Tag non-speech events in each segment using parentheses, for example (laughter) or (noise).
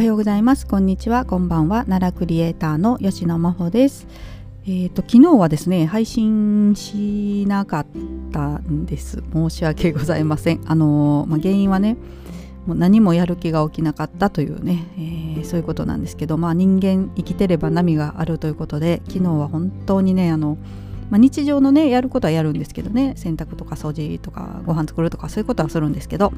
はようございます。こんにちは。こんばんは。奈良クリエイターの吉野真帆です。えーと、昨日はですね配信しなかったんです。申し訳ございません。あのー、まあ、原因はねもう何もやる気が起きなかったというね、えー、そういうことなんですけど、まあ、人間生きてれば波があるということで昨日は本当にねあのまあ、日常のねやることはやるんですけどね洗濯とか掃除とかご飯作るとかそういうことはするんですけど、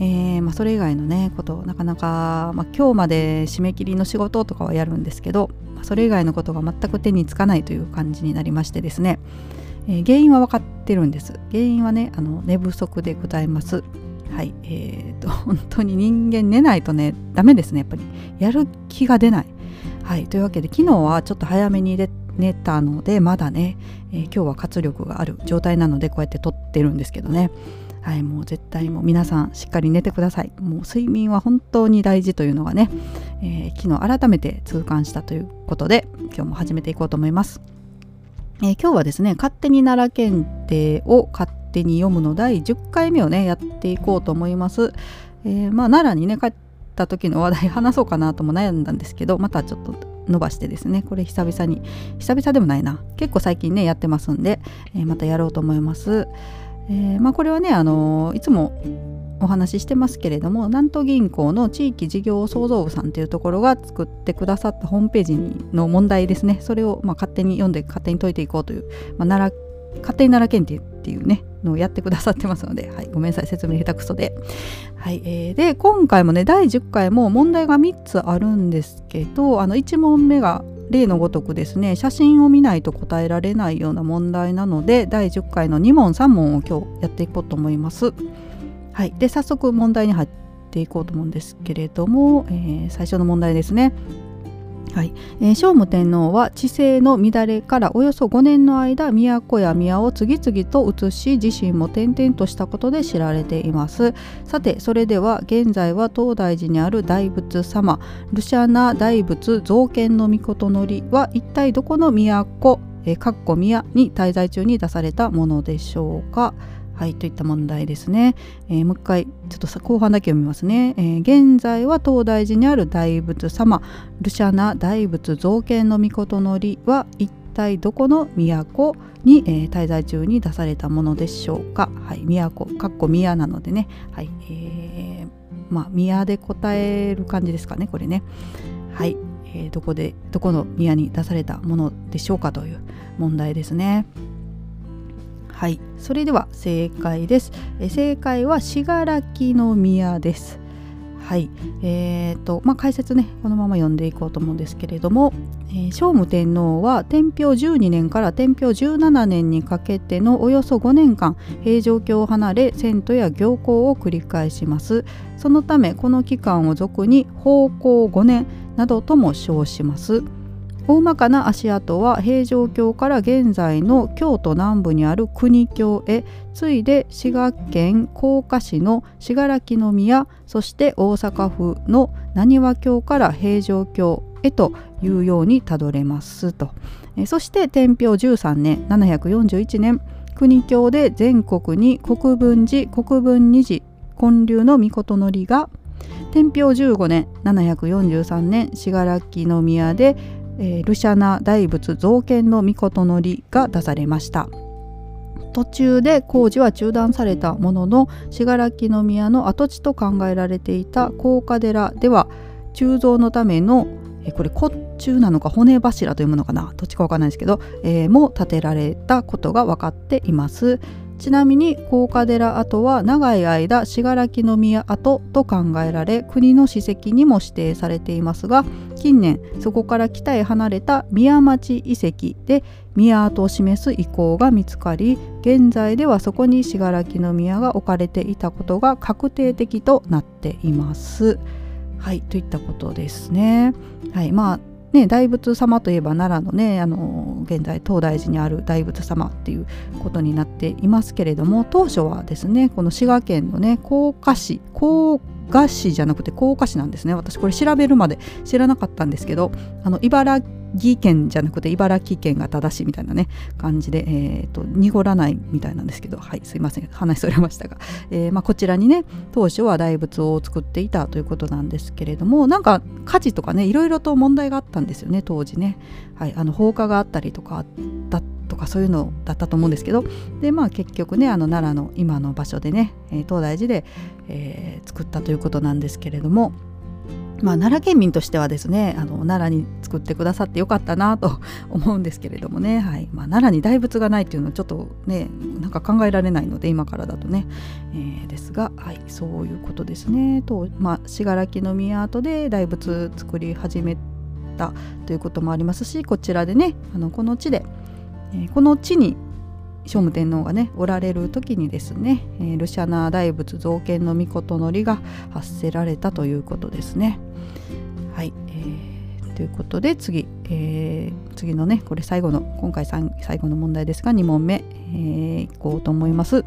えー、まあ、それ以外のねことなかなか、まあ、今日まで締め切りの仕事とかはやるんですけど、まあそれ以外のことが全く手につかないという感じになりましてですね、えー、原因は分かってるんです。原因はねあの寝不足でございます。はいえーと、(laughs) 本当に人間寝ないとねダメですねやっぱり。やる気が出ない。はいというわけで昨日はちょっと早めに寝たのでまだね、えー、今日は活力がある状態なのでこうやって撮ってるんですけどね。はいもう絶対もう皆さんしっかり寝てください。もう睡眠は本当に大事というのがね、えー、昨日改めて痛感したということで今日も始めていこうと思います、えー、今日はですね勝手に奈良検定を勝手に読むの第10回目をねやっていこうと思います、えー、まあ奈良にね帰った時の話題話そうかなとも悩んだんですけどまたちょっと伸ばしてですねこれ久々に久々でもないな。結構最近ねやってますんで、えー、またやろうと思います、えー、まあ、これはねあのー、いつもお話ししてますけれども南東銀行の地域事業創造部さんというところが作ってくださったホームページの問題ですね。それをまあ勝手に読んで勝手に解いていこうという、まあ、奈良勝手に奈良県っていうねのをやってくださってますので、はい、ごめんなさい説明下手くそで。はいえー、で今回もね第10回も問題が3つあるんですけどあの1問目が例のごとくですね写真を見ないと答えられないような問題なので第10回の2問3問を今日やっていこうと思います。はい、で早速問題に入っていこうと思うんですけれども、えー、最初の問題ですね。はい。えー、聖武天皇は治政の乱れからおよそ5年の間都や宮を次々と移し自身も転々としたことで知られています。さてそれでは現在は東大寺にある大仏様ルシャナ大仏造建の御のりは一体どこの都えー、かっこ宮に滞在中に出されたものでしょうか。はいといった問題ですね、えー、もう一回ちょっと後半だけ読みますね、えー、現在は東大寺にある大仏様。ルシャナ大仏造形の御事のりは一体どこの都に、えー、滞在中に出されたものでしょうか。はい都かっこ宮なのでね。はいえー、まあ宮で答える感じですかねこれね。はい、えー、どこでどこの宮に出されたものでしょうかという問題ですね。はい。それでは正解です。え正解は信楽の宮です。はい。えーとまあ、解説ねこのまま読んでいこうと思うんですけれども、えー、聖武天皇は天平12年から天平17年にかけてのおよそ5年間平城京を離れ遷都や行幸を繰り返します。そのためこの期間を俗に宝光5年などとも称します。大まかな足跡は平城京から現在の京都南部にある国京へ次いで滋賀県甲賀市の信楽宮そして大阪府の浪速京から平城京へというようにたどれますと。そして天平13年741年国京で全国に国分寺国分二寺建立の御事のりが天平15年743年信楽宮でえー、ルシャナ大仏造建の御事のりが出されました。途中で工事は中断されたものの信楽宮の跡地と考えられていた高架寺では鋳造のためのこれ骨柱なのか骨柱というものかな？どっちかわかんないですけど、えー、も建てられたことが分かっています。ちなみに高架寺跡は長い間信楽宮跡と考えられ国の史跡にも指定されていますが近年そこから北へ離れた宮町遺跡で宮跡を示す遺構が見つかり現在ではそこに信楽宮が置かれていたことが確定的となっています。はいといったことですね。はいまあね、大仏様といえば奈良のねあの現在東大寺にある大仏様っていうことになっていますけれども当初はですねこの滋賀県のね甲賀市甲賀市じゃなくて甲賀市なんですね。私これ調べるまで知らなかったんですけどあの茨城県じゃなくて茨城県が正しいみたいなね感じで、えーと、濁らないみたいなんですけどはいすいません。話それましたが、えーまあ、こちらにね当初は大仏を作っていたということなんですけれどもなんか火事とかねいろいろと問題があったんですよね当時ね、はい、あの放火があったりとかだとかそういうのだったと思うんですけど。でまあ結局ねあの奈良の今の場所でね東大寺で、えー、作ったということなんですけれども。まあ、奈良県民としてはですねあの奈良に作ってくださってよかったなと (laughs) 思うんですけれどもね、はい。まあ、奈良に大仏がないっていうのはちょっとねなんか考えられないので今からだとね、えー、ですが、はい、そういうことですね。と、まあ、信楽の宮跡で大仏作り始めたということもありますしこちらでねあのこの地で、えー、この地に聖武天皇がねおられる時にですね、えー、ルシャナ大仏造建の御事のりが発せられたということですね。はい、えー、ということで次、えー、次のねこれ最後の今回最後の問題ですが2問目、えー、いこうと思います。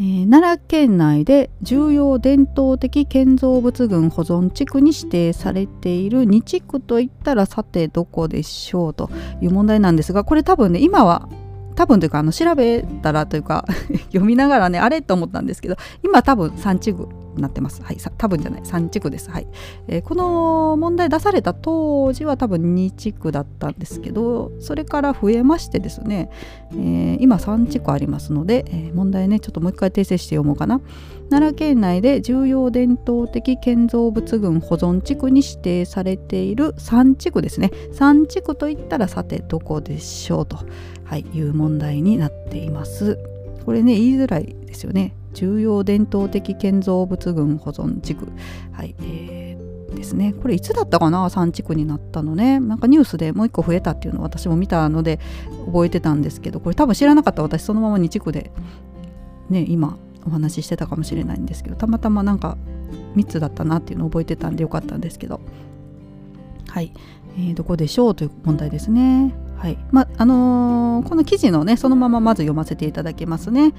えー、奈良県内で重要伝統的建造物群保存地区に指定されている2地区といったらさてどこでしょうという問題なんですがこれ多分ね今は多分というかあの調べたらというか (laughs) 読みながらねあれと思ったんですけど今多分産地なってます。はい。多分じゃない。3地区です。はい、えー、この問題出された当時は多分2地区だったんですけどそれから増えましてですね、えー、今3地区ありますので、えー、問題ねちょっともう一回訂正して読もうかな。奈良県内で重要伝統的建造物群保存地区に指定されている3地区ですね。3地区といったらさてどこでしょうとはい、いう問題になっています。これね言いづらいですよね。重要伝統的建造物群保存地区、はいえー、ですね。これいつだったかな？3地区になったのね。なんかニュースでもう1個増えたっていうのを私も見たので覚えてたんですけどこれ多分知らなかった私そのまま2地区でね今お話ししてたかもしれないんですけどたまたまなんか3つだったなっていうのを覚えてたんでよかったんですけどはい、えー、どこでしょうという問題ですね。はいまあのー、この記事のねそのまままず読ませていただきますね。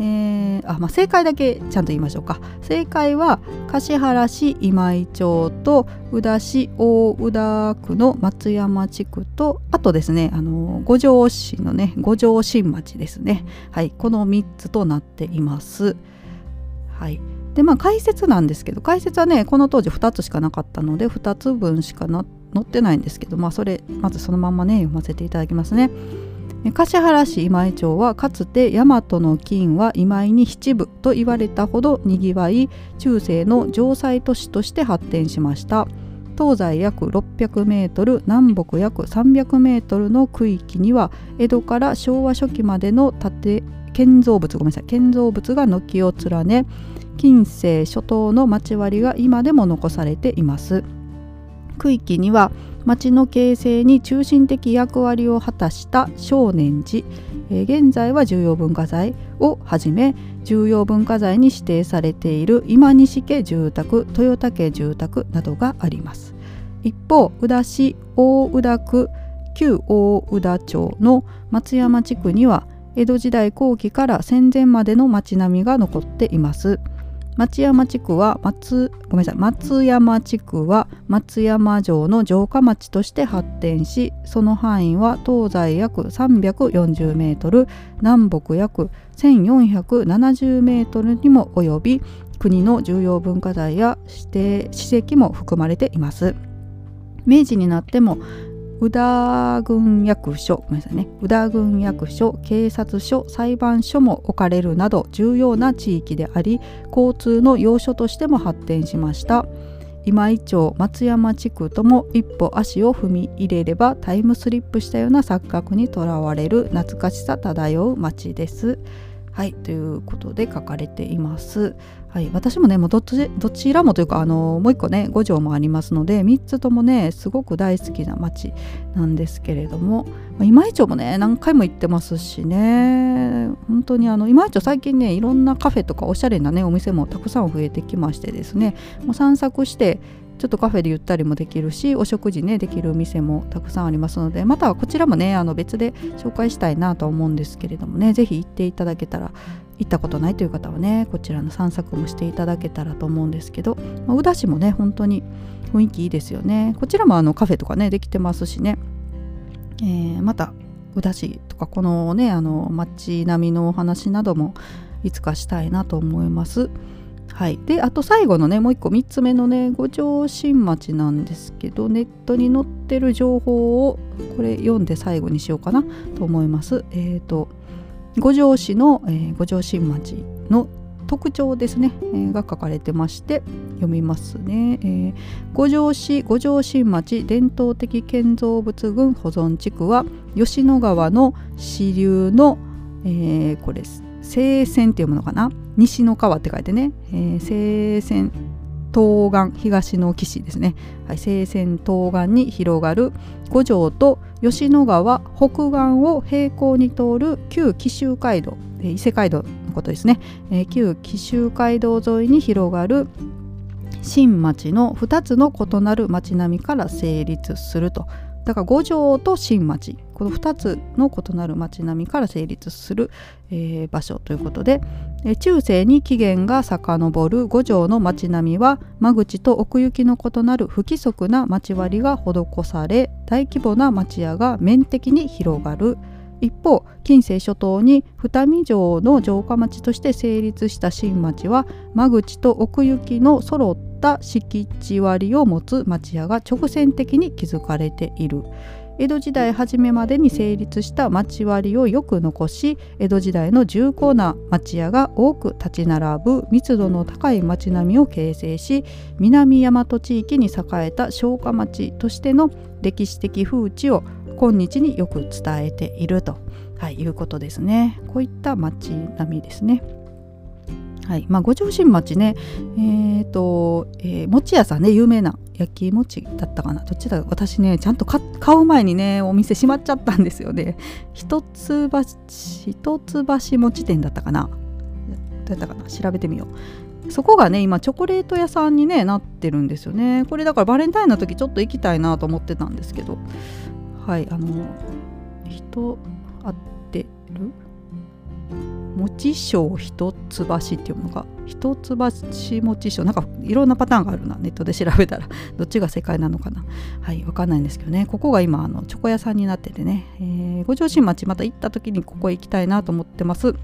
えー、あまあ、正解だけちゃんと言いましょうか。正解は橿原市今井町と宇田市大宇田区の松山地区とあとですね、あのー、五条市のね五条新町ですね。はい、この3つとなっています。はい。でまあ解説なんですけど解説はねこの当時2つしかなかったので2つ分しかな載ってないんですけど、まあ、それまずそのままね読ませていただきますね。橿原市今井町はかつて大和の金は今井に七部と言われたほどにぎわい中世の城塞都市として発展しました東西約600メートル南北約300メートルの区域には江戸から昭和初期までの建建造物ごめんなさい建造物が軒を連ね近世初頭の町割りが今でも残されています区域には町の形成に中心的役割を果たした少年寺、え、現在は重要文化財をはじめ重要文化財に指定されている今西家住宅豊田家住宅などがあります一方宇田市大宇田区旧大宇田町の松山地区には江戸時代後期から戦前までの町並みが残っています。松山地区は松ごめんなさい松山地区は松山城の城下町として発展しその範囲は東西約340メートル南北約1470メートルにも及び国の重要文化財や指定史跡も含まれています。明治になっても宇田郡役所ごめんなさいね。宇田郡役所警察署裁判所も置かれるなど重要な地域であり交通の要所としても発展しました。今井町松山地区とも一歩足を踏み入れればタイムスリップしたような錯覚にとらわれる懐かしさ漂う街です。はいということで書かれています。はい、私もねもうどちどちらもというかあのもう一個ね五条もありますので3つともねすごく大好きな町なんですけれども、まあ、今井町もね何回も行ってますしね。本当にあの今井町最近ねいろんなカフェとかおしゃれなねお店もたくさん増えてきましてですねもう散策してちょっとカフェでゆったりもできるしお食事ねできる店もたくさんありますのでまたこちらもねあの別で紹介したいなと思うんですけれどもね是非行っていただけたら行ったことないという方はねこちらの散策もしていただけたらと思うんですけど、まあ、宇田市もね本当に雰囲気いいですよねこちらもあのカフェとかねできてますしね、えー、また宇田市とかこのねあの街並みのお話などもいつかしたいなと思います。はい、であと最後のねもう一個3つ目のね五条新町なんですけどネットに載ってる情報をこれ読んで最後にしようかなと思います。え、ー、と五条市の、えー、五条新町の特徴ですね、えー、が書かれてまして読みますね、えー、五条市五条新町伝統的建造物群保存地区は吉野川の支流の、えー、これ西線って読むのかな？西の川って書いてね、えー、西線東岸東の岸ですね、はい、西線東岸に広がる五条と吉野川北岸を平行に通る旧紀州街道、えー、伊勢街道のことですね、えー、旧紀州街道沿いに広がる新町の2つの異なる町並みから成立すると。だから五条と新町。この2つの異なる町並みから成立する、えー、場所ということで、中世に起源が遡る五条の町並みは間口と奥行きの異なる不規則な町割りが施され大規模な町屋が面的に広がる。一方近世諸島に二見城の城下町として成立した新町は間口と奥行きの揃った敷地割を持つ町屋が直線的に築かれている江戸時代初めまでに成立した町割をよく残し江戸時代の重厚な町屋が多く立ち並ぶ密度の高い町並みを形成し南大和地域に栄えた商家町としての歴史的風土を今日によく伝えていると、はい、いうことですね。こういった町並みですね。はい。まあ、五条新町ね、えーとえー、餅屋さんね有名な焼き餅だったかな。どっちだ？私ねちゃんと買う前にねお店閉まっちゃったんですよね。一橋一橋餅店だったかな。どうやったかな？調べてみよう。そこがね今チョコレート屋さんに、ね、なってるんですよね。これだからバレンタインの時ちょっと行きたいなと思ってたんですけど。はいあの人合ってる？餅賞一橋っていうのが一橋餅賞なんかいろんなパターンがあるなネットで調べたら。(laughs) どっちが正解なのかな。はいわかんないんですけどね。ここが今あのチョコ屋さんになっててね、えー、五条新町また行った時にここへ行きたいなと思ってます。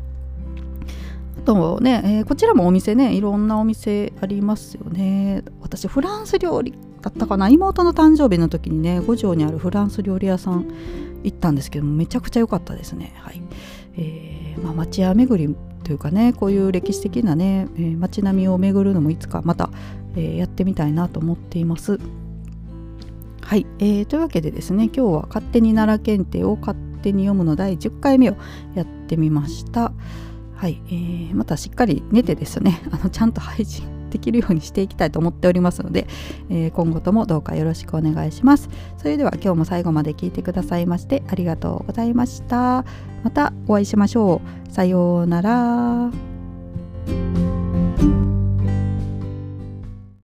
あとね、えー、こちらもお店ねいろんなお店ありますよね。私フランス料理だったかな。妹の誕生日の時にね五条にあるフランス料理屋さん行ったんですけどめちゃくちゃ良かったですね。はい、えー、まあ、町屋巡りというかねこういう歴史的なね、えー、街並みを巡るのもいつかまた、えー、やってみたいなと思っています。はい、えー、というわけでですね今日は勝手に奈良検定を勝手に読むの第10回目をやってみました。はい、えー、またしっかり寝てですねあのちゃんと配信できるようにしていきたいと思っておりますので、えー、今後ともどうかよろしくお願いします。それでは今日も最後まで聞いてくださいましてありがとうございました。またお会いしましょう。さようなら。